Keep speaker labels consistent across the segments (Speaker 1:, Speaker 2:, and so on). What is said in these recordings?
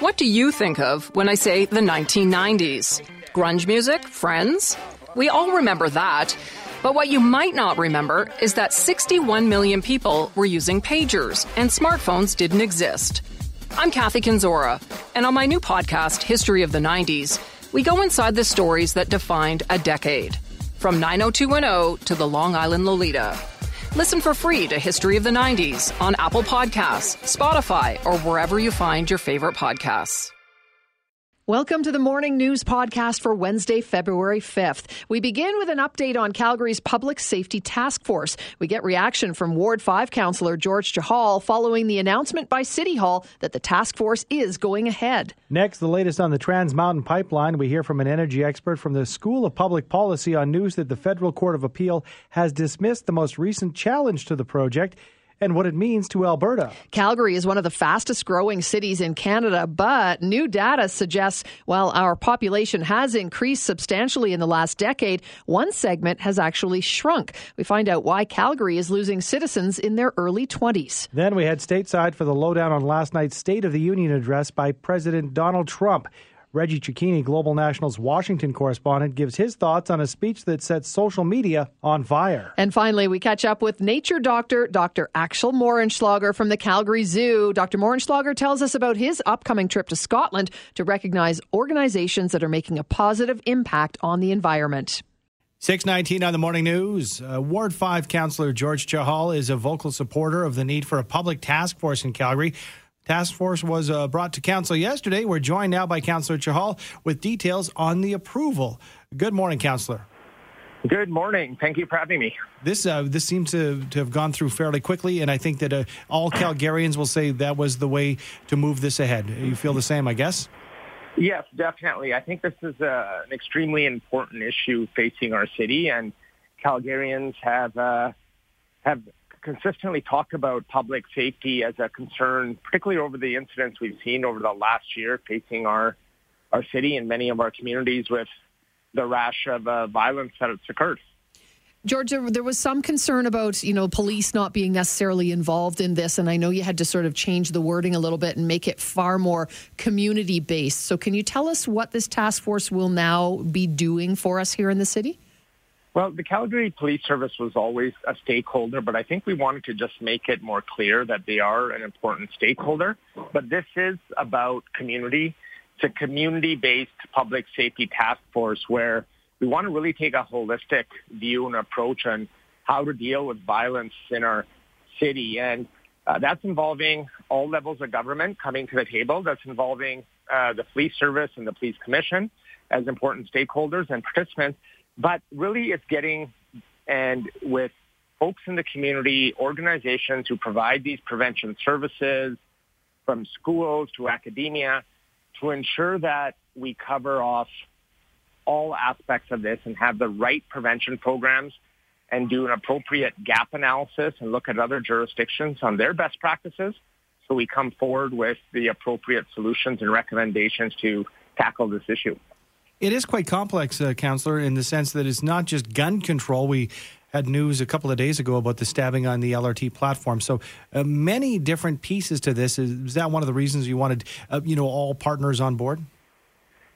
Speaker 1: What do you think of when I say the 1990s? Grunge music? Friends? We all remember that. But what you might not remember is that 61 million people were using pagers and smartphones didn't exist. I'm Kathy Kenzora, and on my new podcast, History of the 90s, we go inside the stories that defined a decade. From 90210 to the Long Island Lolita. Listen for free to History of the 90s on Apple Podcasts, Spotify, or wherever you find your favorite podcasts.
Speaker 2: Welcome to the Morning News Podcast for Wednesday, February 5th. We begin with an update on Calgary's Public Safety Task Force. We get reaction from Ward 5 Councillor George Chahal following the announcement by City Hall that the task force is going ahead.
Speaker 3: Next, the latest on the Trans Mountain Pipeline. We hear from an energy expert from the School of Public Policy on news that the Federal Court of Appeal has dismissed the most recent challenge to the project and what it means to Alberta.
Speaker 2: Calgary is one of the fastest growing cities in Canada, but new data suggests while our population has increased substantially in the last decade, one segment has actually shrunk. We find out why Calgary is losing citizens in their early 20s.
Speaker 3: Then we head stateside for the lowdown on last night's State of the Union address by President Donald Trump. Reggie Cecchini, Global National's Washington correspondent, gives his thoughts on a speech that sets social media on fire.
Speaker 2: And finally, we catch up with nature doctor Dr. Axel Moehrenschlager from the Calgary Zoo. Dr. Moehrenschlager tells us about his upcoming trip to Scotland to recognize organizations that are making a positive impact on the environment.
Speaker 3: 619 on the morning news. Uh, Ward 5 Councillor George Chahal is a vocal supporter of the need for a public task force in Calgary Task force was uh, brought to council yesterday. We're joined now by Councillor Chahal with details on the approval. Good morning, Councillor.
Speaker 4: Good morning. Thank you for having me.
Speaker 3: This uh, this seems to, to have gone through fairly quickly, and I think that uh, all Calgarians will say that was the way to move this ahead. You feel the same, I guess?
Speaker 4: Yes, definitely. I think this is uh, an extremely important issue facing our city, and Calgarians have uh, have consistently talk about public safety as a concern, particularly over the incidents we've seen over the last year facing our our city and many of our communities with the rash of uh, violence that has occurred.
Speaker 2: George, there was some concern about you know police not being necessarily involved in this, and I know you had to sort of change the wording a little bit and make it far more community based. So, can you tell us what this task force will now be doing for us here in the city?
Speaker 4: Well, the Calgary Police Service was always a stakeholder, but I think we wanted to just make it more clear that they are an important stakeholder. But this is about community. It's a community-based public safety task force where we want to really take a holistic view and approach on how to deal with violence in our city. And uh, that's involving all levels of government coming to the table. That's involving uh, the police service and the police commission as important stakeholders and participants. But really it's getting and with folks in the community, organizations who provide these prevention services from schools to academia to ensure that we cover off all aspects of this and have the right prevention programs and do an appropriate gap analysis and look at other jurisdictions on their best practices so we come forward with the appropriate solutions and recommendations to tackle this issue.
Speaker 3: It is quite complex, uh, Councillor, in the sense that it's not just gun control. We had news a couple of days ago about the stabbing on the LRT platform. So uh, many different pieces to this. Is, is, that one of the reasons you wanted, uh, you know, all partners on board?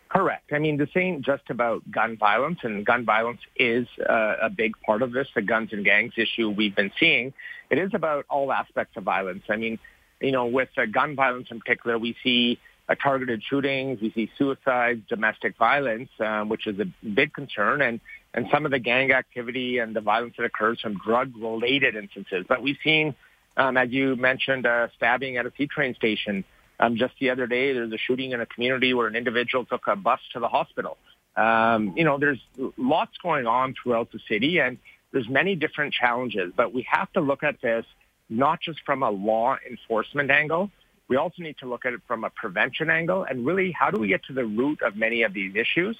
Speaker 4: Correct. I mean, this ain't just about gun violence, and gun violence is uh, a big part of this, the guns and gangs issue we've been seeing. It is about all aspects of violence. I mean, you know, with uh, gun violence in particular, we see uh, targeted shootings, we see suicides, domestic violence, um, which is a big concern, and, and some of the gang activity and the violence that occurs from drug-related instances. But we've seen, um, as you mentioned, uh, stabbing at a CTrain station. Um, just the other day, there was a shooting in a community where an individual took a bus to the hospital. Um, you know, there's lots going on throughout the city, and there's many different challenges. But we have to look at this not just from a law enforcement angle, we also need to look at it from a prevention angle and really how do we get to the root of many of these issues?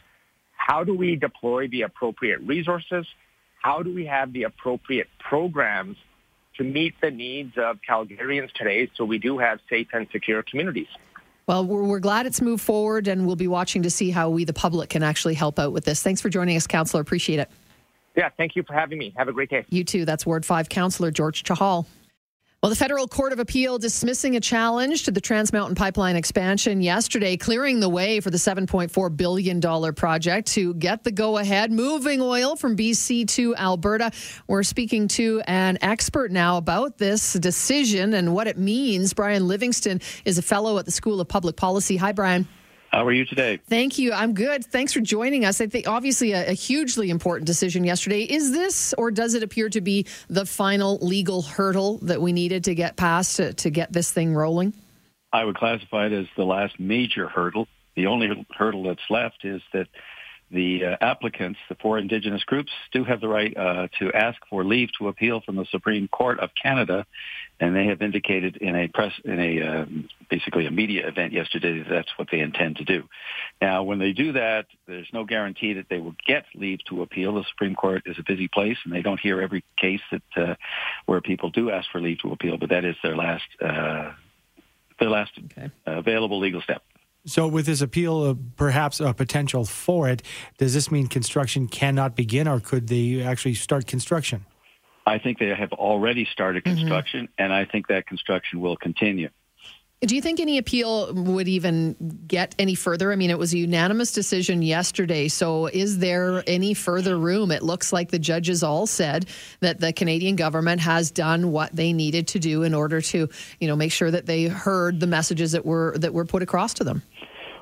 Speaker 4: How do we deploy the appropriate resources? How do we have the appropriate programs to meet the needs of Calgarians today so we do have safe and secure communities?
Speaker 2: Well, we're, we're, glad it's moved forward, and we'll be watching to see how we, the public, can actually help out with this. Thanks for joining us, Councillor. Appreciate it.
Speaker 4: Yeah, thank you for having me. Have a great day.
Speaker 2: You too. That's Ward 5 Councillor George Chahal. Well, the Federal Court of Appeal dismissing a challenge to the Trans Mountain Pipeline expansion yesterday, clearing the way for the $7.4 billion project to get the go ahead, moving oil from BC to Alberta. We're speaking to an expert now about this decision and what it means. Brian Livingston is a fellow at the School of Public Policy. Hi, Brian.
Speaker 5: How are you today?
Speaker 2: Thank you. I'm good. Thanks for joining us. I think obviously a, a, hugely important decision yesterday. Is this, or does it appear to be the final legal hurdle that we needed to get past to, to get this thing rolling?
Speaker 5: I would classify it as the last major hurdle. The only hurdle that's left is that the uh, applicants, the four Indigenous groups, do have the right uh, to ask for leave to appeal from the Supreme Court of Canada, and they have indicated in a press, in a um, basically a media event yesterday that that's what they intend to do. Now, when they do that, there's no guarantee that they will get leave to appeal. The Supreme Court is a busy place, and they don't hear every case that uh, where people do ask for leave to appeal, but that is their last uh, their last okay. available legal step.
Speaker 3: So, with this appeal, uh, perhaps a potential for it, does this mean construction cannot begin, or could they actually start construction?
Speaker 5: I think they have already started mm-hmm. construction, mm-hmm. and I think that construction will continue.
Speaker 2: Do you think any appeal would even get any further? I mean, it was a unanimous decision yesterday. So, is there any further room? It looks like the judges all said that the Canadian government has done what they needed to do in order to, you know, make sure that they heard the messages that were that were put across to them.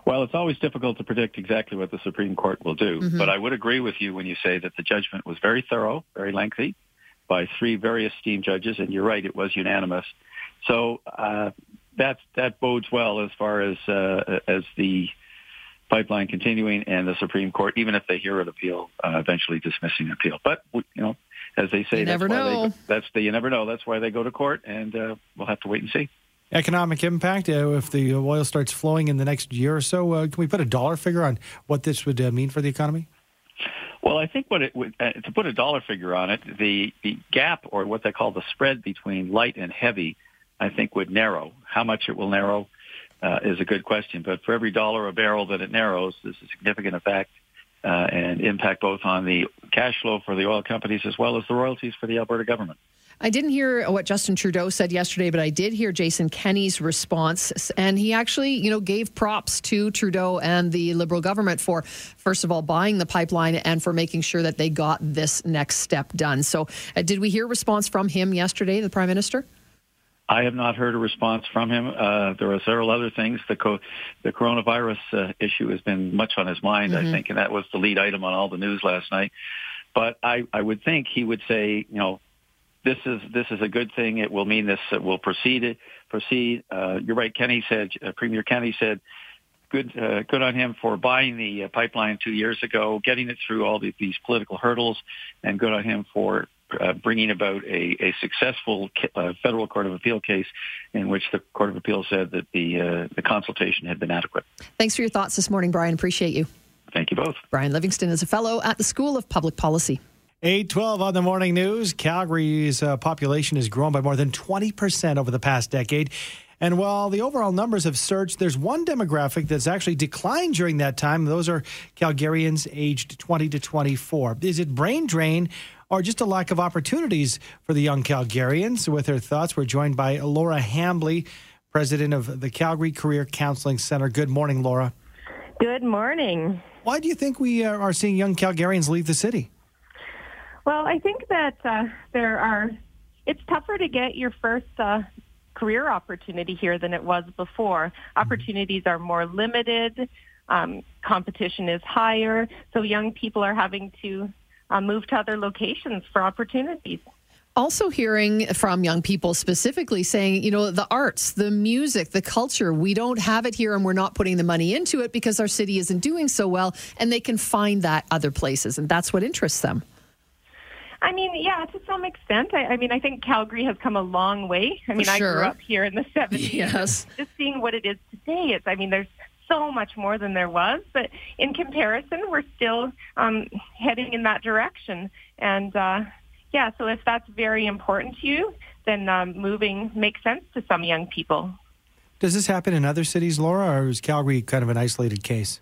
Speaker 5: Well, it's always difficult to predict exactly what the Supreme Court will do, mm-hmm. but I would agree with you when you say that the judgment was very thorough, very lengthy, by three very esteemed judges, and you're right, it was unanimous. So uh, that that bodes well as far as uh, as the pipeline continuing and the Supreme Court, even if they hear an appeal, uh, eventually dismissing the appeal. But you know, as they say,
Speaker 2: you
Speaker 5: that's
Speaker 2: why know.
Speaker 5: They, that's the, you never know. That's why they go to court, and uh, we'll have to wait and see.
Speaker 3: Economic impact uh, if the oil starts flowing in the next year or so. Uh, can we put a dollar figure on what this would uh, mean for the economy?
Speaker 5: Well, I think what it would, uh, to put a dollar figure on it, the, the gap or what they call the spread between light and heavy, I think would narrow. How much it will narrow uh, is a good question. But for every dollar a barrel that it narrows, there's a significant effect uh, and impact both on the cash flow for the oil companies as well as the royalties for the Alberta government.
Speaker 2: I didn't hear what Justin Trudeau said yesterday, but I did hear Jason Kenney's response, and he actually, you know, gave props to Trudeau and the Liberal government for, first of all, buying the pipeline and for making sure that they got this next step done. So, uh, did we hear a response from him yesterday, the Prime Minister?
Speaker 5: I have not heard a response from him. Uh, there are several other things. The co- the coronavirus uh, issue has been much on his mind, mm-hmm. I think, and that was the lead item on all the news last night. But I, I would think he would say, you know, this is this is a good thing. It will mean this will proceed. Proceed. Uh, you're right. Kenney said, uh, Premier Kenney said, good uh, good on him for buying the uh, pipeline two years ago, getting it through all the, these political hurdles, and good on him for uh, bringing about a, a successful uh, federal court of appeal case in which the court of appeal said that the uh, the consultation had been adequate.
Speaker 2: Thanks for your thoughts this morning, Brian. Appreciate you.
Speaker 5: Thank you both.
Speaker 2: Brian Livingston is a fellow at the School of Public Policy.
Speaker 3: 812 on the morning news. Calgary's uh, population has grown by more than 20% over the past decade. And while the overall numbers have surged, there's one demographic that's actually declined during that time. Those are Calgarians aged 20 to 24. Is it brain drain or just a lack of opportunities for the young Calgarians? With her thoughts, we're joined by Laura Hambley, president of the Calgary Career Counseling Center. Good morning, Laura.
Speaker 6: Good morning.
Speaker 3: Why do you think we uh, are seeing young Calgarians leave the city?
Speaker 6: Well, I think that uh, there are. It's tougher to get your first uh, career opportunity here than it was before. Mm-hmm. Opportunities are more limited. Um, competition is higher, so young people are having to uh, move to other locations for opportunities
Speaker 2: also hearing from young people specifically saying, you know, the arts, the music, the culture, we don't have it here and we're not putting the money into it because our city isn't doing so well and they can find that other places and that's what interests them.
Speaker 6: I mean, yeah, to some extent. I, I mean, I think Calgary has come a long way. I mean,
Speaker 2: sure.
Speaker 6: I grew up here in the 70s.
Speaker 2: Yes.
Speaker 6: Just seeing what it is today, it's, I mean, there's so much more than there was, but in comparison, we're still um, heading in that direction. And uh, yeah, so if that's very important to you, then um, moving makes sense to some young people.
Speaker 3: Does this happen in other cities, Laura, or is Calgary kind of an isolated case?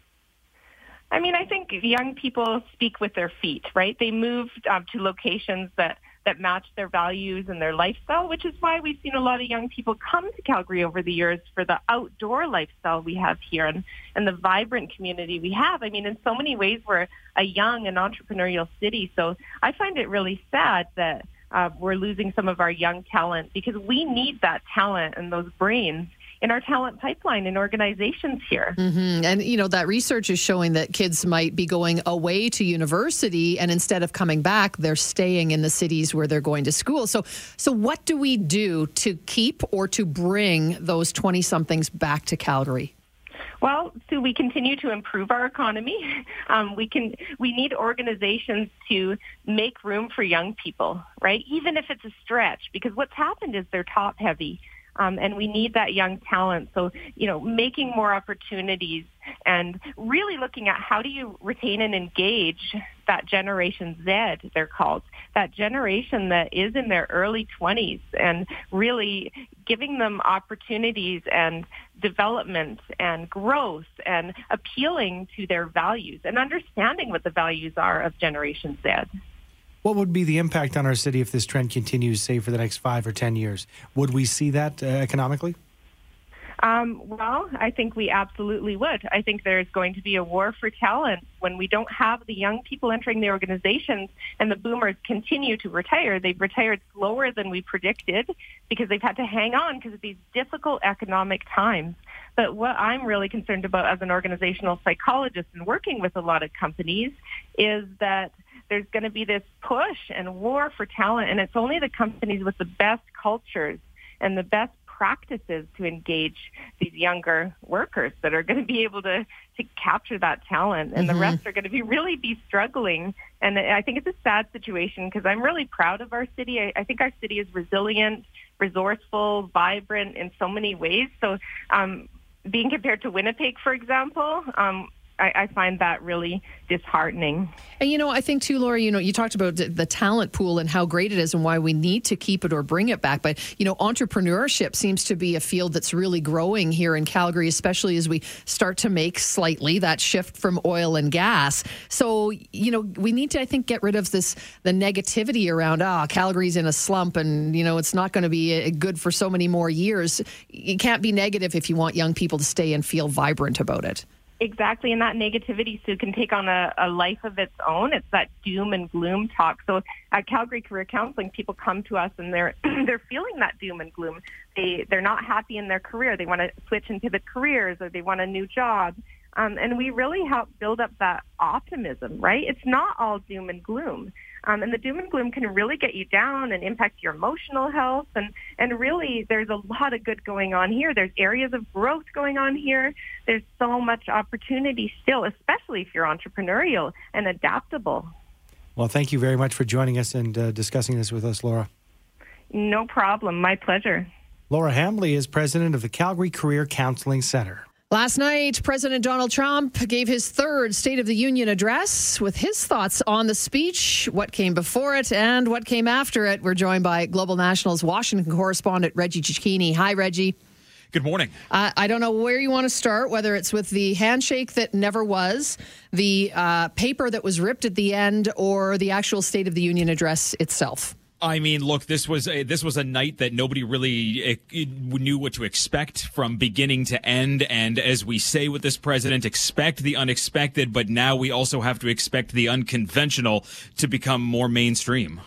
Speaker 6: I mean, I think young people speak with their feet, right? They move um, to locations that that match their values and their lifestyle, which is why we've seen a lot of young people come to Calgary over the years for the outdoor lifestyle we have here and, and the vibrant community we have. I mean, in so many ways, we're a young and entrepreneurial city. So I find it really sad that uh, we're losing some of our young talent because we need that talent and those brains in our talent pipeline in organizations here.
Speaker 2: Mm-hmm. And, you know, that research is showing that kids might be going away to university and instead of coming back, they're staying in the cities where they're going to school. So, so what do we do to keep or to bring those 20 somethings back to Calgary?
Speaker 6: Well, so we continue to improve our economy. Um, we can we need organizations to make room for young people, right? Even if it's a stretch, because what's happened is they're top heavy. Um, and we need that young talent. So, you know, making more opportunities and really looking at how do you retain and engage that Generation Z, they're called, that generation that is in their early 20s and really giving them opportunities and development and growth and appealing to their values and understanding what the values are of Generation Z.
Speaker 3: What would be the impact on our city if this trend continues, say, for the next five or 10 years? Would we see that uh, economically?
Speaker 6: Um, well, I think we absolutely would. I think there's going to be a war for talent when we don't have the young people entering the organizations and the boomers continue to retire. They've retired slower than we predicted because they've had to hang on because of these difficult economic times. But what I'm really concerned about as an organizational psychologist and working with a lot of companies is that there's going to be this push and war for talent, and it's only the companies with the best cultures and the best practices to engage these younger workers that are going to be able to to capture that talent. And mm-hmm. the rest are going to be really be struggling. And i think it's a sad situation because i'm really proud of our city. I, I, think our city is resilient resourceful vibrant in so many ways. So um, being compared to winnipeg for example um, I, I, find that really disheartening.
Speaker 2: And you know, I think too, Laura. You know, you talked about the talent pool and how great it is, and why we need to keep it or bring it back. But you know, entrepreneurship seems to be a field that's really growing here in Calgary, especially as we start to make slightly that shift from oil and gas. So you know, we need to, I think, get rid of this the negativity around ah, Calgary's in a slump, and you know, it's not going to be uh, good for so many more years. You can't be negative if you want young people to stay and feel vibrant about it.
Speaker 6: Exactly, and that negativity, Sue, can take on a, a life of its own. It's that doom and gloom talk. So at Calgary Career Counseling, people come to us and they're they're feeling that doom and gloom. They they're not happy in their career. They want to switch into the careers, or they want a new job. Um, and we really help build up that optimism, right? It's not all doom and gloom. Um, and the doom and gloom can really get you down and impact your emotional health. And, and really, there's a lot of good going on here. There's areas of growth going on here. There's so much opportunity still, especially if you're entrepreneurial and adaptable.
Speaker 3: Well, thank you very much for joining us and uh, discussing this with us, Laura.
Speaker 6: No problem. My pleasure.
Speaker 3: Laura Hambley is president of the Calgary Career Counseling Center.
Speaker 2: Last night, President Donald Trump gave his third State of the Union address with his thoughts on the speech, what came before it, and what came after it. We're joined by Global Nationals Washington correspondent Reggie Cecchini. Hi, Reggie.
Speaker 7: Good morning.
Speaker 2: Uh, I don't know where you want to start, whether it's with the handshake that never was, the uh, paper that was ripped at the end, or the actual State of the Union address itself.
Speaker 7: I mean, look, this was a, this was a night that nobody really uh, knew what to expect from beginning to end. And as we say with this president, expect the unexpected, but now we also have to expect the unconventional to become more mainstream.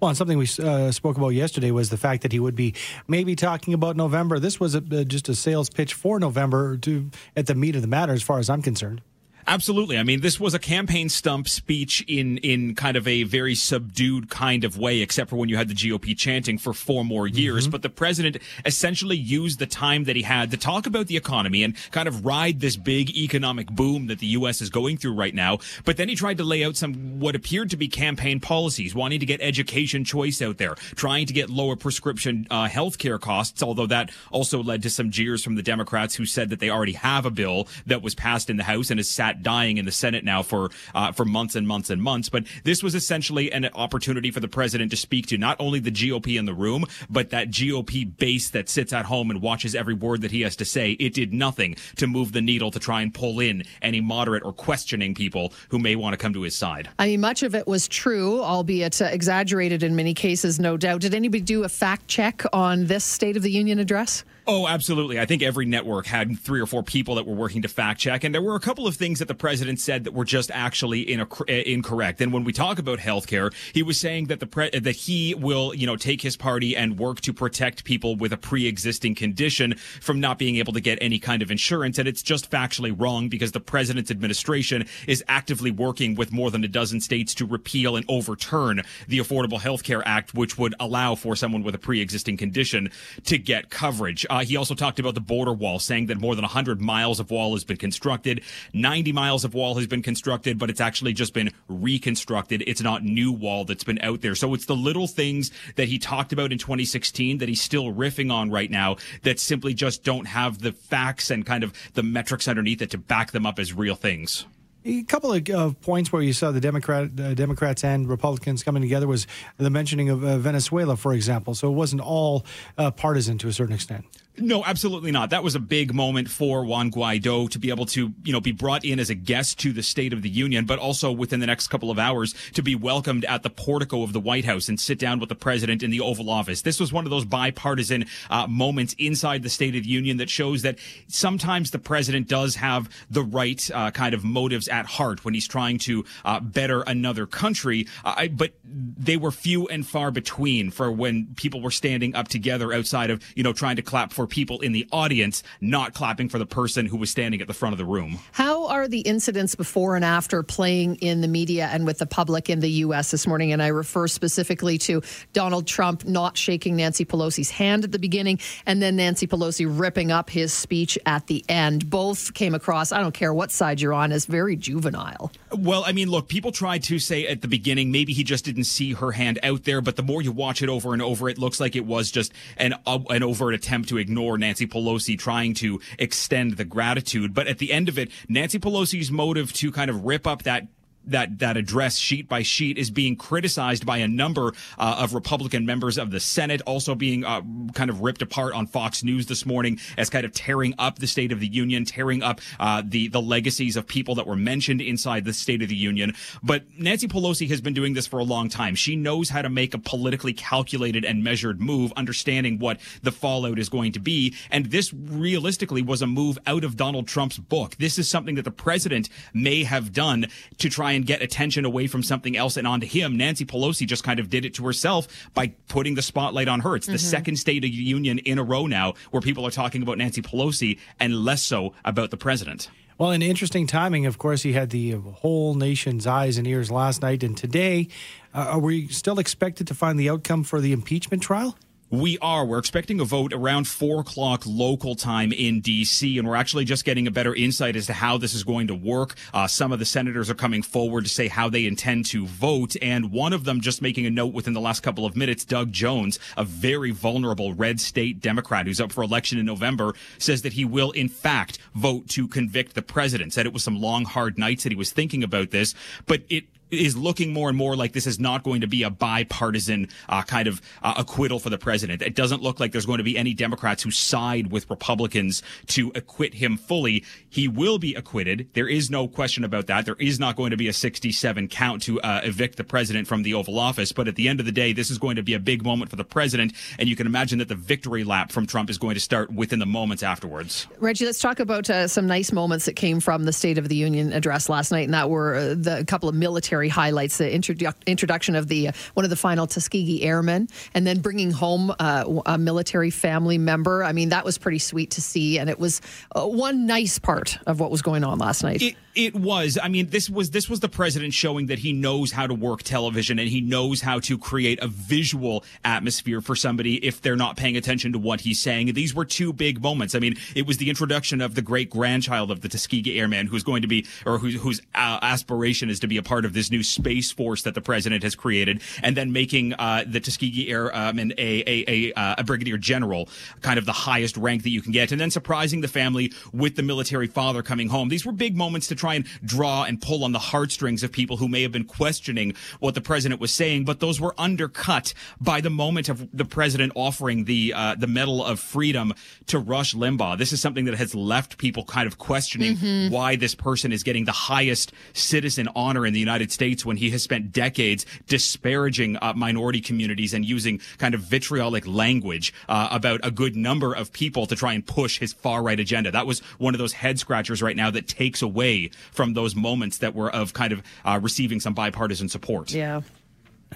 Speaker 3: Well, and something we uh, spoke about yesterday was the fact that he would be maybe talking about November. This was a, uh, just a sales pitch for November to at the meat of the matter, as far as I'm concerned.
Speaker 7: Absolutely. I mean, this was a campaign stump speech in in kind of a very subdued kind of way, except for when you had the GOP chanting for four more years. Mm-hmm. But the president essentially used the time that he had to talk about the economy and kind of ride this big economic boom that the U.S. is going through right now. But then he tried to lay out some what appeared to be campaign policies, wanting to get education choice out there, trying to get lower prescription uh, health care costs. Although that also led to some jeers from the Democrats who said that they already have a bill that was passed in the House and has sat dying in the Senate now for uh, for months and months and months. But this was essentially an opportunity for the president to speak to not only the GOP in the room, but that GOP base that sits at home and watches every word that he has to say. It did nothing to move the needle to try and pull in any moderate or questioning people who may want to come to his side.
Speaker 2: I mean, much of it was true, albeit uh, exaggerated in many cases, no doubt. Did anybody do a fact check on this State of the Union address?
Speaker 7: Oh, absolutely. I think every network had three or four people that were working to fact check, and there were a couple of things that the president said that were just actually in a, incorrect. And when we talk about healthcare, he was saying that the pre- that he will, you know, take his party and work to protect people with a pre-existing condition from not being able to get any kind of insurance, and it's just factually wrong because the president's administration is actively working with more than a dozen states to repeal and overturn the Affordable Health Care Act, which would allow for someone with a pre-existing condition to get coverage. Uh, he also talked about the border wall, saying that more than 100 miles of wall has been constructed. 90 miles of wall has been constructed, but it's actually just been reconstructed. It's not new wall that's been out there. So it's the little things that he talked about in 2016 that he's still riffing on right now that simply just don't have the facts and kind of the metrics underneath it to back them up as real things.
Speaker 3: A couple of uh, points where you saw the Democrat, uh, Democrats and Republicans coming together was the mentioning of uh, Venezuela, for example. So it wasn't all uh, partisan to a certain extent.
Speaker 7: No, absolutely not. That was a big moment for Juan Guaido to be able to, you know, be brought in as a guest to the State of the Union, but also within the next couple of hours to be welcomed at the portico of the White House and sit down with the president in the Oval Office. This was one of those bipartisan uh, moments inside the State of the Union that shows that sometimes the president does have the right uh, kind of motives at heart when he's trying to uh, better another country. Uh, but they were few and far between for when people were standing up together outside of, you know, trying to clap for people in the audience, not clapping for the person who was standing at the front of the room.
Speaker 2: How are the incidents before and after playing in the media and with the public in the U.S. this morning? And I refer specifically to Donald Trump not shaking Nancy Pelosi's hand at the beginning and then Nancy Pelosi ripping up his speech at the end. Both came across, I don't care what side you're on, as very juvenile.
Speaker 7: Well, I mean, look, people tried to say at the beginning maybe he just didn't see her hand out there, but the more you watch it over and over, it looks like it was just an, uh, an overt attempt to ignore ignore Nancy Pelosi trying to extend the gratitude. But at the end of it, Nancy Pelosi's motive to kind of rip up that that that address sheet by sheet is being criticized by a number uh, of Republican members of the Senate, also being uh, kind of ripped apart on Fox News this morning as kind of tearing up the State of the Union, tearing up uh, the the legacies of people that were mentioned inside the State of the Union. But Nancy Pelosi has been doing this for a long time. She knows how to make a politically calculated and measured move, understanding what the fallout is going to be. And this realistically was a move out of Donald Trump's book. This is something that the president may have done to try and and get attention away from something else and onto him. Nancy Pelosi just kind of did it to herself by putting the spotlight on her. It's the mm-hmm. second State of the Union in a row now where people are talking about Nancy Pelosi and less so about the president.
Speaker 3: Well, in interesting timing, of course, he had the whole nation's eyes and ears last night. And today, uh, are we still expected to find the outcome for the impeachment trial?
Speaker 7: We are. We're expecting a vote around four o'clock local time in D.C., and we're actually just getting a better insight as to how this is going to work. Uh, some of the senators are coming forward to say how they intend to vote, and one of them just making a note within the last couple of minutes, Doug Jones, a very vulnerable red state Democrat who's up for election in November, says that he will, in fact, vote to convict the president. Said it was some long, hard nights that he was thinking about this, but it is looking more and more like this is not going to be a bipartisan uh, kind of uh, acquittal for the president. It doesn't look like there's going to be any Democrats who side with Republicans to acquit him fully. He will be acquitted. There is no question about that. There is not going to be a 67 count to uh, evict the president from the Oval Office. But at the end of the day, this is going to be a big moment for the president. And you can imagine that the victory lap from Trump is going to start within the moments afterwards.
Speaker 2: Reggie, let's talk about uh, some nice moments that came from the State of the Union address last night. And that were uh, the couple of military highlights, the introdu- introduction of the uh, one of the final Tuskegee Airmen, and then bringing home uh, a military family member. I mean, that was pretty sweet to see, and it was uh, one nice part of what was going on last night.
Speaker 7: It, it was. I mean, this was this was the president showing that he knows how to work television and he knows how to create a visual atmosphere for somebody if they're not paying attention to what he's saying. These were two big moments. I mean, it was the introduction of the great grandchild of the Tuskegee Airman, who's going to be or whose whose uh, aspiration is to be a part of this new space force that the president has created, and then making uh, the Tuskegee Airman a, a, a, uh, a brigadier general, kind of the highest rank that you can get, and then surprising the family with the military father coming home. These were big moments to try and draw and pull on the heartstrings of people who may have been questioning what the president was saying, but those were undercut by the moment of the president offering the uh, the Medal of Freedom to Rush Limbaugh. This is something that has left people kind of questioning mm-hmm. why this person is getting the highest citizen honor in the United States when he has spent decades disparaging uh, minority communities and using kind of vitriolic language uh, about a good number of people to try and push his far right agenda. That was one of those head scratchers right now that takes away from those moments that were of kind of uh, receiving some bipartisan support.
Speaker 2: Yeah.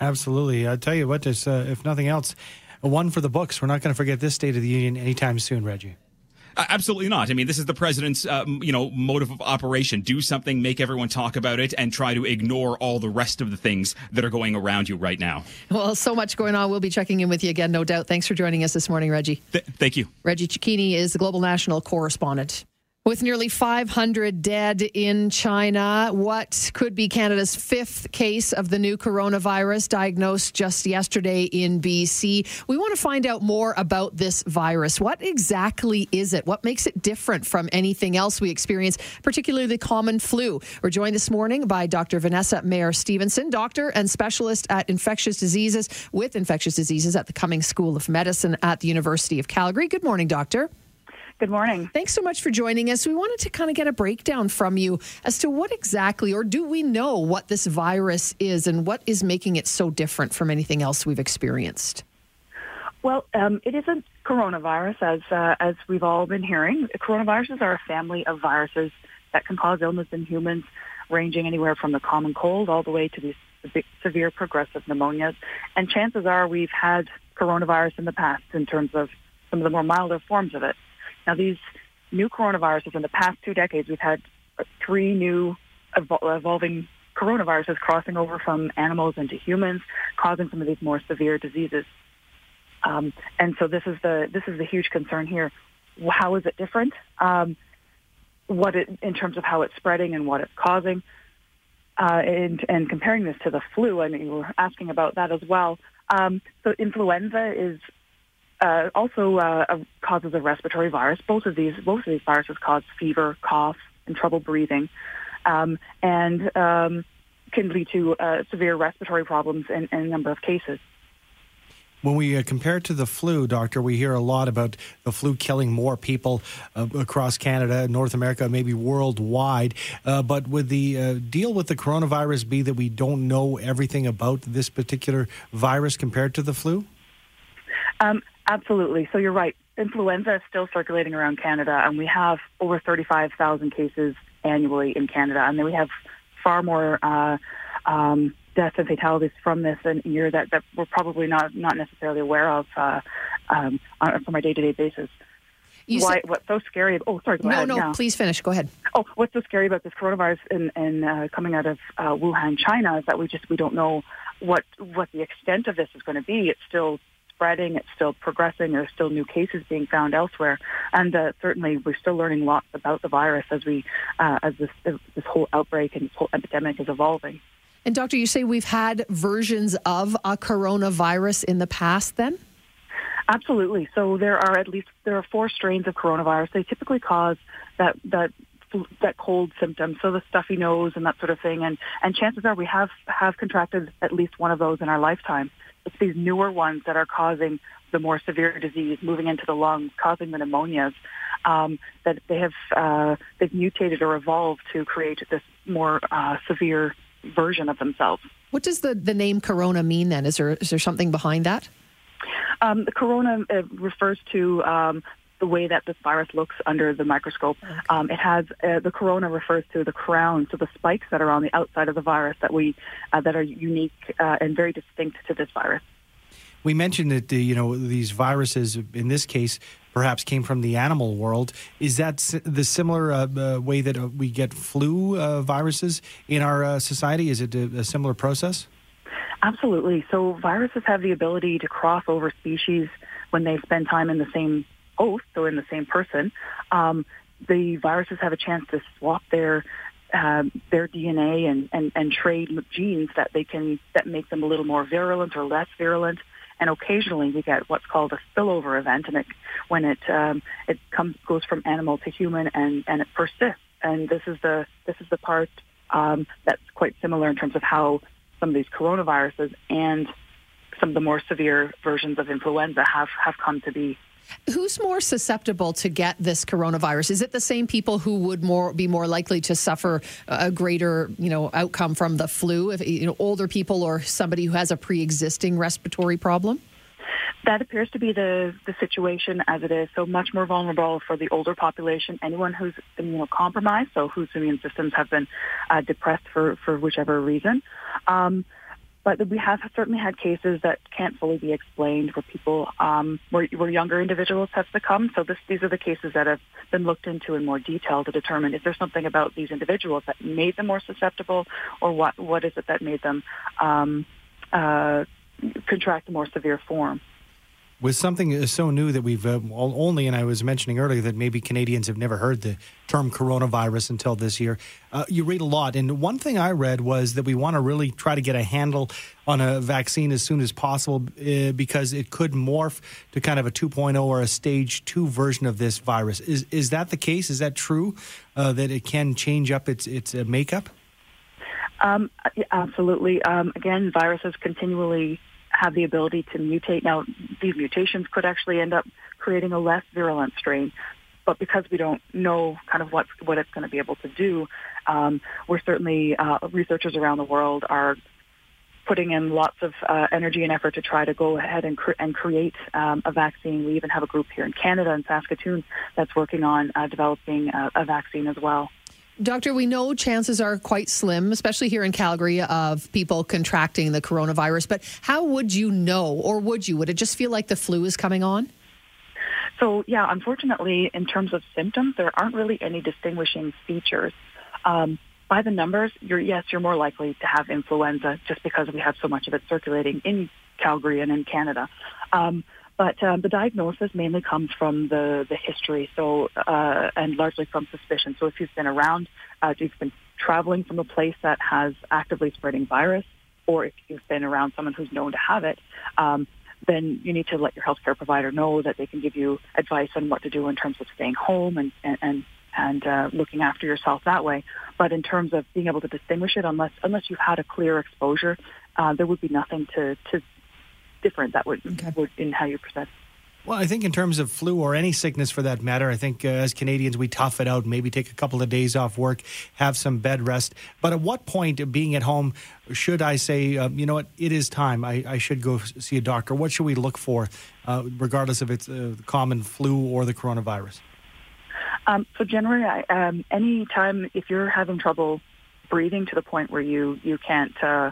Speaker 3: Absolutely. I'll tell you what, this, uh, if nothing else, one for the books. We're not going to forget this State of the Union anytime soon, Reggie.
Speaker 7: Uh, absolutely not. I mean, this is the president's, uh, you know, motive of operation. Do something, make everyone talk about it, and try to ignore all the rest of the things that are going around you right now.
Speaker 2: Well, so much going on. We'll be checking in with you again, no doubt. Thanks for joining us this morning, Reggie.
Speaker 7: Th- thank you.
Speaker 2: Reggie Cecchini is the Global National Correspondent. With nearly 500 dead in China, what could be Canada's fifth case of the new coronavirus diagnosed just yesterday in BC? We want to find out more about this virus. What exactly is it? What makes it different from anything else we experience, particularly the common flu? We're joined this morning by Dr. Vanessa Meier-Stephenson, doctor and specialist at infectious diseases with infectious diseases at the Cummings School of Medicine at the University of Calgary. Good morning, doctor.
Speaker 8: Good morning.
Speaker 2: Thanks so much for joining us. We wanted to kind of get a breakdown from you as to what exactly, or do we know what this virus is and what is making it so different from anything else we've experienced?
Speaker 8: Well, um, it isn't coronavirus, as uh, as we've all been hearing. Coronaviruses are a family of viruses that can cause illness in humans, ranging anywhere from the common cold all the way to these severe progressive pneumonias. And chances are we've had coronavirus in the past in terms of some of the more milder forms of it. Now, these new coronaviruses in the past two decades, we've had three new evol- evolving coronaviruses crossing over from animals into humans, causing some of these more severe diseases. Um, and so this is the this is the huge concern here. How is it different? Um, what it, in terms of how it's spreading and what it's causing, uh, and, and comparing this to the flu. I mean, we're asking about that as well. Um, so influenza is uh, also uh, causes a respiratory virus. Both of these, both of these viruses cause fever, cough, and trouble breathing, um, and um, can lead to uh, severe respiratory problems in, in, a number of cases.
Speaker 3: When we uh, compare it to the flu, doctor, we hear a lot about the flu killing more people uh, across Canada, North America, maybe worldwide. Uh, but would the uh, deal with the coronavirus be that we don't know everything about this particular virus compared to the flu?
Speaker 8: Um, Absolutely. So you're right. Influenza is still circulating around Canada, and we have over 35,000 cases annually in Canada, and then we have far more uh, um, deaths and fatalities from this in a year that, that we're probably not not necessarily aware of uh, um, on, from a day-to-day basis.
Speaker 2: You
Speaker 8: Why,
Speaker 2: said,
Speaker 8: what's so scary? Oh, sorry.
Speaker 2: no,
Speaker 8: ahead,
Speaker 2: no.
Speaker 8: yeah.
Speaker 2: Please finish. Go ahead.
Speaker 8: Oh, what's so scary about this coronavirus and, and uh, coming out of uh, Wuhan, China, is that we just we don't know what what the extent of this is going to be. It's still spreading. It's still progressing. There's still new cases being found elsewhere, and uh, certainly we're still learning lots about the virus as we uh, as this this whole outbreak and this whole epidemic is evolving.
Speaker 2: And doctor, you say we've had versions of a coronavirus in the past, then?
Speaker 8: Absolutely. So there are at least there are four strains of coronavirus. They typically cause that that that cold symptom, so the stuffy nose and that sort of thing. And and chances are we have have contracted at least one of those in our lifetime. It's these newer ones that are causing the more severe disease, moving into the lungs, causing the pneumonias. Um, that they have uh, they've mutated or evolved to create this more uh, severe version of themselves.
Speaker 2: What does the, the name corona mean then? Is there is there something behind that?
Speaker 8: Um, the corona uh, refers to um, the way that this virus looks under the microscope. Okay. Um, it has uh, the corona refers to the crown, so the spikes that are on the outside of the virus that we uh, that are unique uh, and very distinct to this virus.
Speaker 3: We mentioned that the, you know these viruses in this case perhaps came from the animal world. Is that the similar uh, uh, way that uh, we get flu viruses in our society? Is it a, a similar process?
Speaker 8: Absolutely. So viruses have the ability to cross over species when they spend time in the same host, so in the same person, um, the viruses have a chance to swap their um, their DNA and, and, and trade genes that they can that make them a little more virulent or less virulent. And occasionally we get what's called a spillover event, and it when it um, it comes goes from animal to human and, and it persists. And this is the this is the part um, that's quite similar in terms of how some of these coronaviruses and some of the more severe versions of influenza have, have come to be.
Speaker 2: Who's more susceptible to get this coronavirus? Is it the same people who would more be more likely to suffer a greater, you know, outcome from the flu? If you know, older people or somebody who has a pre-existing respiratory problem.
Speaker 8: That appears to be the, the situation as it is. So much more vulnerable for the older population, anyone who's immunocompromised, so whose immune systems have been uh, depressed for, for whichever reason. Um, but we have certainly had cases that can't fully be explained where people, um, where, where younger individuals have succumbed. So this, these are the cases that have been looked into in more detail to determine is there something about these individuals that made them more susceptible, or what what is it that made them um, uh, contract a more severe form
Speaker 3: with something so new that we've uh, only, and I was mentioning earlier that maybe Canadians have never heard the term coronavirus until this year. Uh, you read a lot, and one thing I read was that we want to really try to get a handle on a vaccine as soon as possible uh, because it could morph to kind of a 2.0 or a stage two version of this virus. Is is that the case? Is that true uh, that it can change up its its uh, makeup?
Speaker 8: Um, absolutely. Um, again, viruses continually have the ability to mutate. Now, these mutations could actually end up creating a less virulent strain. But because we don't know kind of what what it's going to be able to do, um, we're certainly uh, researchers around the world are putting in lots of uh, energy and effort to try to go ahead and, cre- and create um, a vaccine. We even have a group here in Canada in Saskatoon that's working on uh, developing a, a vaccine as well.
Speaker 2: Doctor, we know chances are quite slim, especially here in Calgary, of people contracting the coronavirus. But how would you know, or would you? Would it just feel like the flu is coming on?
Speaker 8: So, yeah, unfortunately, in terms of symptoms, there aren't really any distinguishing features. Um, by the numbers, you're, yes, you're more likely to have influenza just because we have so much of it circulating in Calgary and in Canada. Um, but um, the diagnosis mainly comes from the, the history, so uh, and largely from suspicion. So if you've been around, uh, if you've been traveling from a place that has actively spreading virus, or if you've been around someone who's known to have it, um, then you need to let your healthcare provider know that they can give you advice on what to do in terms of staying home and and and, and uh, looking after yourself that way. But in terms of being able to distinguish it, unless unless you've had a clear exposure, uh, there would be nothing to to different that would, okay. would in how you present.
Speaker 3: Well, I think in terms of flu or any sickness for that matter, I think uh, as Canadians we tough it out, maybe take a couple of days off work, have some bed rest. But at what point, being at home, should I say, uh, you know what, it is time. I, I, should go see a doctor. What should we look for, uh, regardless if it's uh, common flu or the coronavirus?
Speaker 8: Um, so generally, I, um, any time if you're having trouble breathing to the point where you you can't uh,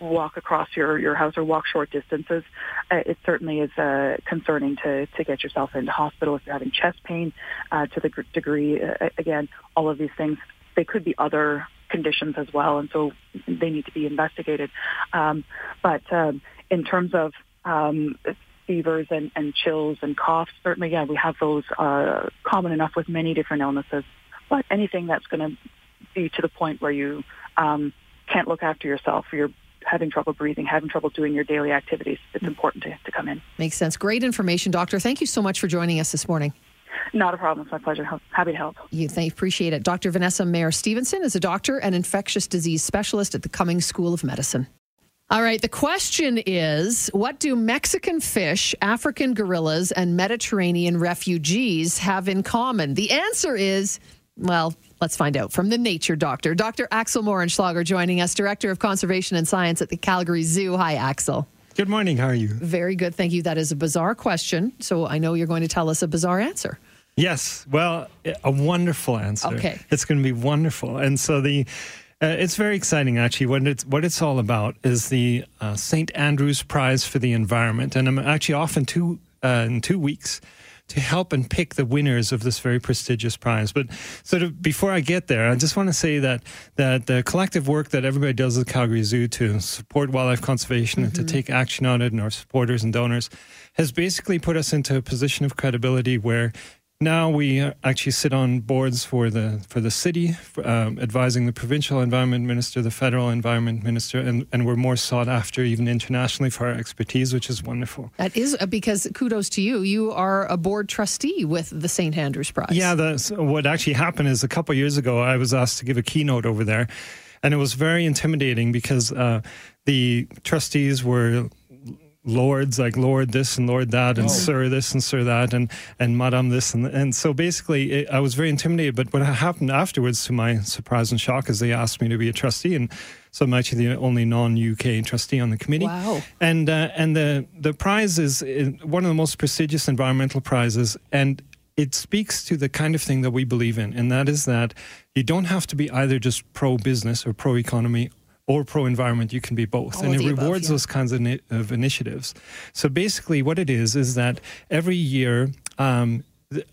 Speaker 8: walk across your, your house or walk short distances, uh, it certainly is uh, concerning to, to get yourself into hospital if you're having chest pain uh, to the degree, uh, again, all of these things, they could be other conditions as well, and so they need to be investigated. Um, but um, in terms of um, fevers and, and chills and coughs, certainly, yeah, we have those uh, common enough with many different illnesses. But anything that's going to be to the point where you um, can't look after yourself, you're having trouble breathing, having trouble doing your daily activities, it's important to, to come in.
Speaker 2: Makes sense. Great information, Doctor. Thank you so much for joining us this morning.
Speaker 8: Not a problem. It's my pleasure. Happy to help.
Speaker 2: You thank, appreciate it. Dr. Vanessa Meier-Stephenson is a doctor and infectious disease specialist at the Cummings School of Medicine. All right, the question is what do Mexican fish, African gorillas, and Mediterranean refugees have in common? The answer is, well, Let's find out from the nature doctor, Dr. Axel Moehrenschlager, joining us, Director of Conservation and Science at the Calgary Zoo. Hi, Axel.
Speaker 9: Good morning. How are you?
Speaker 2: Very good. Thank you. That is a bizarre question. So I know you're going to tell us a bizarre answer.
Speaker 9: Yes. Well, a wonderful answer.
Speaker 2: Okay.
Speaker 9: It's going to be wonderful. And so the. Uh, it's very exciting, actually. What it's what it's all about is the uh, St. Andrews Prize for the Environment, and I'm actually off in two uh, in two weeks to help and pick the winners of this very prestigious prize. But sort of before I get there, I just want to say that that the collective work that everybody does at Calgary Zoo to support wildlife conservation mm-hmm. and to mm-hmm. take action on it, and our supporters and donors, has basically put us into a position of credibility where now we actually sit on boards for the for the city, um, advising the provincial environment minister, the federal environment minister, and, and we're more sought after even internationally for our expertise, which is wonderful.
Speaker 2: That is uh, because kudos to you. You are a board trustee with the St. Andrews Prize.
Speaker 9: Yeah, the, what actually happened is a couple years ago, I was asked to give a keynote over there, and it was very intimidating because uh, the trustees were lords like lord this and lord that and oh. sir this and sir that and and madam this and and so basically it, i was very intimidated but what happened afterwards to my surprise and shock is they asked me to be a trustee and so i'm actually the only non-uk trustee on the committee
Speaker 2: wow
Speaker 9: and uh, and the the prize is uh, one of the most prestigious environmental prizes and it speaks to the kind of thing that we believe in, and that is that you don't have to be either just pro business or pro economy or pro environment. You can be both,
Speaker 2: All
Speaker 9: and it
Speaker 2: rewards
Speaker 9: above, yeah. those kinds of, of, initiatives. So basically, what it is is that every year. Um,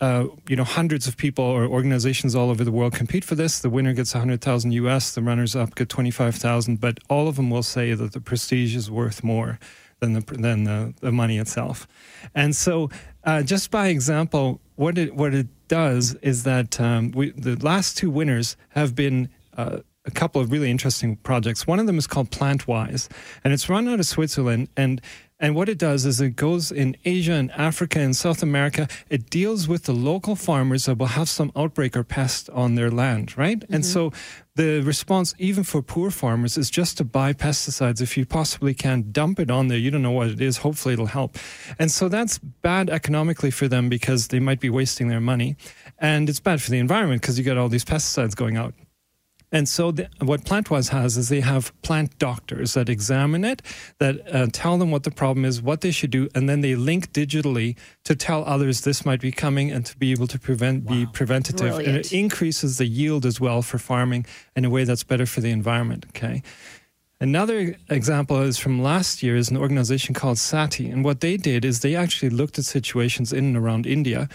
Speaker 9: uh, you know, hundreds of people or organizations all over the world compete for this. The winner gets 100,000 US, the runners up get 25,000, but all of them will say that the prestige is worth more than the than the, the money itself. And so, uh, just by example, what it what it does is that um, we, the last two winners have been. Uh, a couple of really interesting projects. One of them is called PlantWise, and it's run out of Switzerland. And and what it does is it goes in Asia and Africa and South America. It deals with the local farmers that will have some outbreak or pest on their land, right? Mm-hmm. And so the response, even for poor farmers, is just to buy pesticides if you possibly can. Dump it on there. You don't know what it is. Hopefully it'll help. And so that's bad economically for them because they might be wasting their money. And it's bad for the environment because you get all these pesticides going out. And so, the, what PlantWise has is they have plant doctors that examine it, that uh, tell them what the problem is, what they should do, and then they link digitally to tell others this might be coming and to be able to prevent, wow. be preventative.
Speaker 2: Brilliant.
Speaker 9: And it increases the yield as well for farming in a way that's better for the environment. Okay. Another example is from last year is an organization called Saathi. And what they did is they actually looked at situations in and around India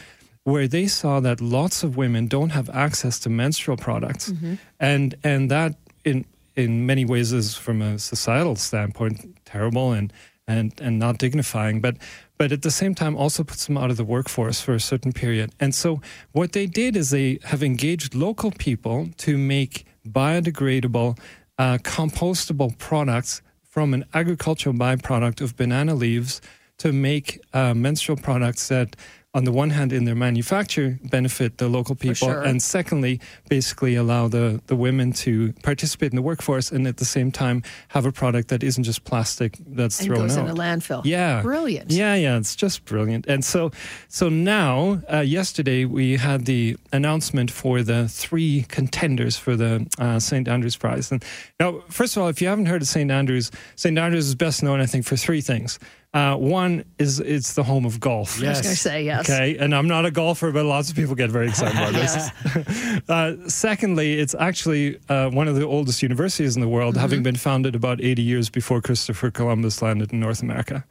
Speaker 9: where they saw that lots of women don't have access to menstrual products, mm-hmm. and and that in in many ways is from a societal standpoint terrible and and and not dignifying, but but at the same time also puts them out of the workforce for a certain period. And so what they did is they have engaged local people to make biodegradable, uh, compostable products from an agricultural byproduct of banana leaves to make uh, menstrual products that on the one hand, in their manufacture, benefit the local people,
Speaker 2: sure.
Speaker 9: and secondly, basically allow the, the women to participate in the workforce and at the same time have a product that isn't just plastic that's
Speaker 2: and
Speaker 9: thrown
Speaker 2: goes
Speaker 9: out.
Speaker 2: in a landfill.
Speaker 9: Yeah,
Speaker 2: brilliant.
Speaker 9: Yeah, yeah, it's just brilliant. And so, so now, uh, yesterday we had the announcement for the three contenders for the uh, St. Andrews Prize. And now, first of all, if you haven't heard of St. Andrews, St. Andrews is best known, I think, for three things. Uh, one is it's the home of golf.
Speaker 2: Yes. I was going to say yes.
Speaker 9: Okay, and I'm not a golfer, but lots of people get very excited about this. uh, secondly, it's actually uh, one of the oldest universities in the world, mm-hmm. having been founded about 80 years before Christopher Columbus landed in North America.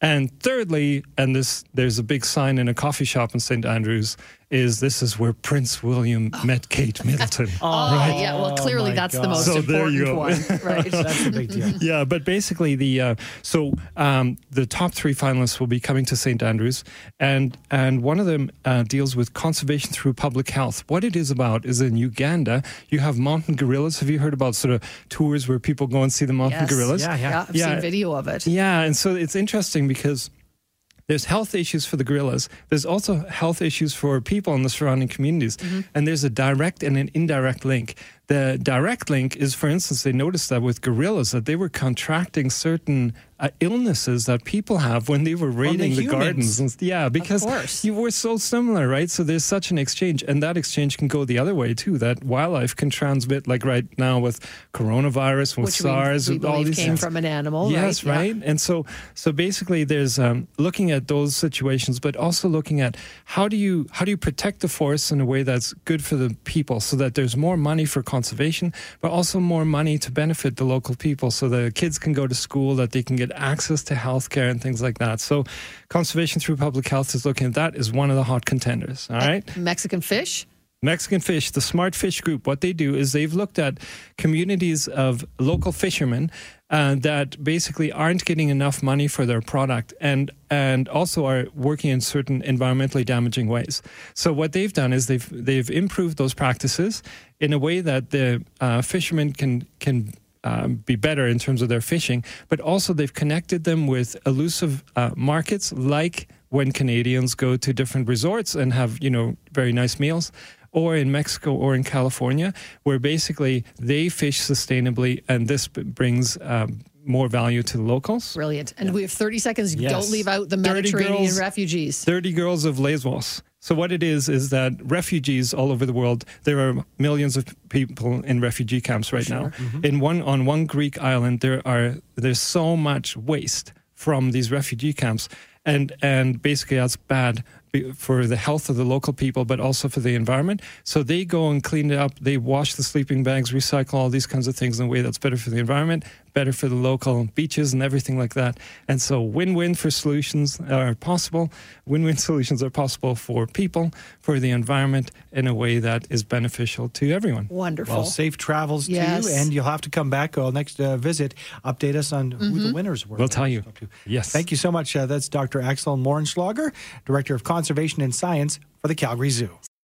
Speaker 9: And thirdly, and this there's a big sign in a coffee shop in St. Andrews is this is where Prince William oh. met Kate Middleton.
Speaker 2: oh, right? yeah. Well, clearly oh that's God. the most so important one, right?
Speaker 3: that's a big deal.
Speaker 9: Yeah, but basically the uh, so um, the top three finalists will be coming to St. Andrews, and and one of them uh, deals with conservation through public health. What it is about is in Uganda you have mountain gorillas. Have you heard about sort of tours where people go and see the mountain
Speaker 2: yes.
Speaker 9: gorillas?
Speaker 3: Yeah, yeah,
Speaker 2: yeah. I've yeah. seen video of it.
Speaker 9: Yeah, and so it's interesting because there's health issues for the gorillas. There's also health issues for people in the surrounding communities. Mm-hmm. And there's a direct and an indirect link. The direct link is, for instance, they noticed that with gorillas that they were contracting certain uh, illnesses that people have when they were raiding
Speaker 3: the,
Speaker 9: the gardens. And, yeah, because you were so similar, right? So there's such an exchange, and that exchange can go the other way too. That wildlife can transmit, like right now with coronavirus, with
Speaker 2: Which
Speaker 9: SARS,
Speaker 2: we, we
Speaker 9: with all these
Speaker 2: came
Speaker 9: things.
Speaker 2: from an animal.
Speaker 9: Yes,
Speaker 2: right.
Speaker 9: right? And so, so basically, there's um, looking at those situations, but also looking at how do you how do you protect the forests in a way that's good for the people, so that there's more money for conservation, but also more money to benefit the local people, so the kids can go to school, that they can get access to healthcare and things like that. So, conservation through public health is looking at that is one of the hot contenders. All right,
Speaker 2: Mexican fish.
Speaker 9: Mexican Fish, the Smart Fish Group, what they do is they've looked at communities of local fishermen uh, that basically aren't getting enough money for their product and and also are working in certain environmentally damaging ways. So what they've done is they've they've improved those practices in a way that the uh, fishermen can can um, be better in terms of their fishing, but also they've connected them with elusive uh, markets like when Canadians go to different resorts and have you know very nice meals or in Mexico or in California, where basically they fish sustainably, and this brings um, more value to the locals.
Speaker 2: Brilliant. And yeah. we have 30 seconds. Yes. Don't leave out the Mediterranean girls, refugees.
Speaker 9: Dirty Girls of Lesbos. So what it is is that refugees all over the world, there are millions of people in refugee camps right sure. now. Mm-hmm. In one on one Greek island, there are there's so much waste from these refugee camps, and and basically that's bad for the health of the local people, but also for the environment. So they go and clean it up. They wash the sleeping bags, recycle all these kinds of things in a way that's better for the environment, better for the local beaches and everything like that. And so win-win for solutions are possible. Win-win solutions are possible for people, for the environment in a way that is beneficial to everyone.
Speaker 2: Wonderful.
Speaker 3: Well, safe travels yes. to you, and you'll have to come back uh, next uh, visit. Update us on mm-hmm. who the mm-hmm. winners were.
Speaker 9: We'll tell you. Yes.
Speaker 3: Thank you so much. Uh, that's Dr. Axel Moehrenschlager, Director of Conservation and Science for the Calgary Zoo.